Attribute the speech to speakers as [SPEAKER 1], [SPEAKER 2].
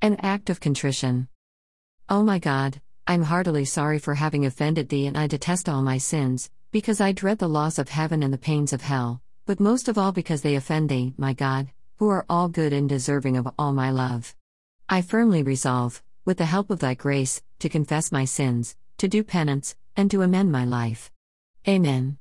[SPEAKER 1] An act of contrition. O my God, I am heartily sorry for having offended thee, and I detest all my sins, because I dread the loss of heaven and the pains of hell, but most of all because they offend thee, my God, who are all good and deserving of all my love. I firmly resolve, with the help of thy grace, to confess my sins, to do penance, and to amend my life. Amen.